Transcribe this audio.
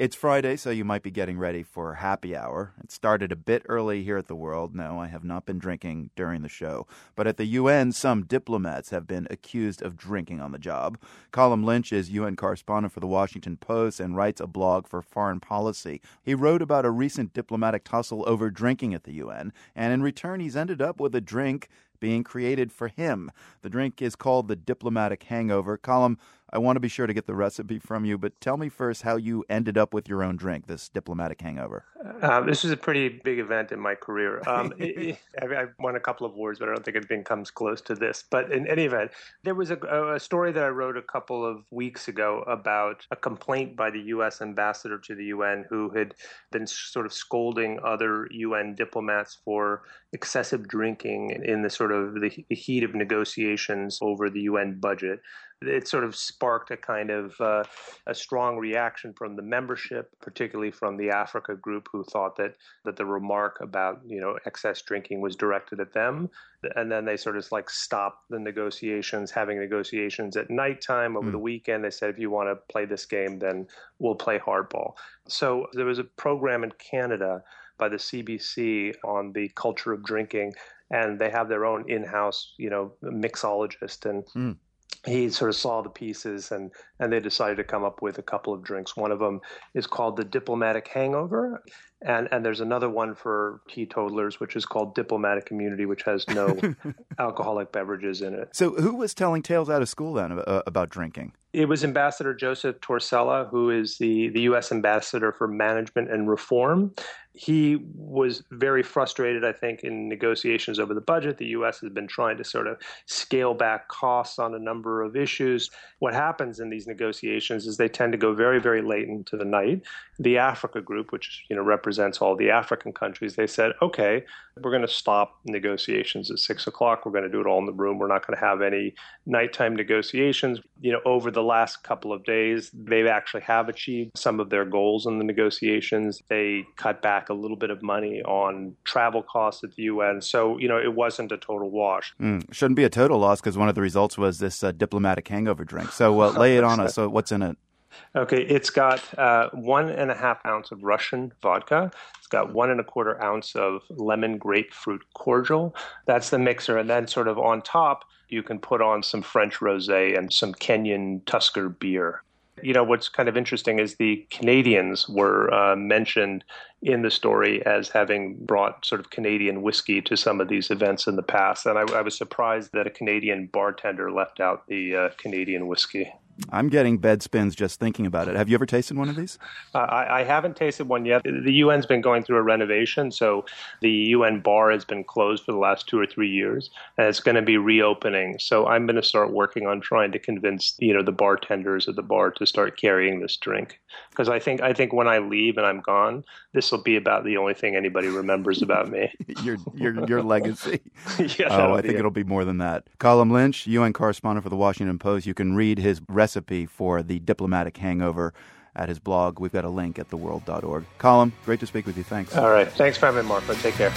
It's Friday, so you might be getting ready for happy hour. It started a bit early here at the World. No, I have not been drinking during the show. But at the UN, some diplomats have been accused of drinking on the job. Colum Lynch is UN correspondent for the Washington Post and writes a blog for foreign policy. He wrote about a recent diplomatic tussle over drinking at the UN, and in return, he's ended up with a drink being created for him. The drink is called the Diplomatic Hangover. Colum, I want to be sure to get the recipe from you, but tell me first how you ended up with your own drink, this diplomatic hangover. Uh, this was a pretty big event in my career. Um, it, it, I've won a couple of awards, but I don't think anything comes close to this. But in any event, there was a, a story that I wrote a couple of weeks ago about a complaint by the U.S. ambassador to the UN who had been sort of scolding other UN diplomats for excessive drinking in the sort of the heat of negotiations over the UN budget it sort of sparked a kind of uh, a strong reaction from the membership, particularly from the Africa group, who thought that that the remark about you know excess drinking was directed at them, and then they sort of like stopped the negotiations, having negotiations at nighttime over mm. the weekend. They said, if you want to play this game, then we'll play hardball. So there was a program in Canada by the CBC on the culture of drinking, and they have their own in-house, you know, mixologist and. Mm he sort of saw the pieces and and they decided to come up with a couple of drinks. One of them is called the Diplomatic Hangover, and and there's another one for teetotalers, which is called Diplomatic Immunity, which has no alcoholic beverages in it. So, who was telling tales out of school then uh, about drinking? It was Ambassador Joseph Torsella, who is the, the U.S. Ambassador for Management and Reform. He was very frustrated, I think, in negotiations over the budget. The U.S. has been trying to sort of scale back costs on a number of issues. What happens in these negotiations is they tend to go very, very late into the night. The Africa Group, which you know represents all the African countries, they said, okay, we're going to stop negotiations at six o'clock. We're going to do it all in the room. We're not going to have any nighttime negotiations. You know, over the last couple of days, they actually have achieved some of their goals in the negotiations. They cut back a little bit of money on travel costs at the UN. So, you know, it wasn't a total wash. Mm, shouldn't be a total loss because one of the results was this uh, diplomatic hangover drink. So, uh, lay it on us. So, what's in it? Okay, it's got uh, one and a half ounce of Russian vodka. It's got one and a quarter ounce of lemon grapefruit cordial. That's the mixer. And then, sort of on top, you can put on some French rosé and some Kenyan Tusker beer. You know, what's kind of interesting is the Canadians were uh, mentioned in the story as having brought sort of Canadian whiskey to some of these events in the past. And I, I was surprised that a Canadian bartender left out the uh, Canadian whiskey. I'm getting bed spins just thinking about it. Have you ever tasted one of these? Uh, I, I, haven't tasted one yet. The UN's been going through a renovation, so the UN bar has been closed for the last two or three years, and it's going to be reopening. So I'm going to start working on trying to convince you know the bartenders at the bar to start carrying this drink because I think I think when I leave and I'm gone, this will be about the only thing anybody remembers about me. your your your legacy. yeah, oh, I think it. it'll be more than that. Colum Lynch, UN correspondent for the Washington Post. You can read his recipe for the diplomatic hangover at his blog. We've got a link at theworld.org. Colum, great to speak with you. Thanks. All right. Thanks for having me, Marco. Take care.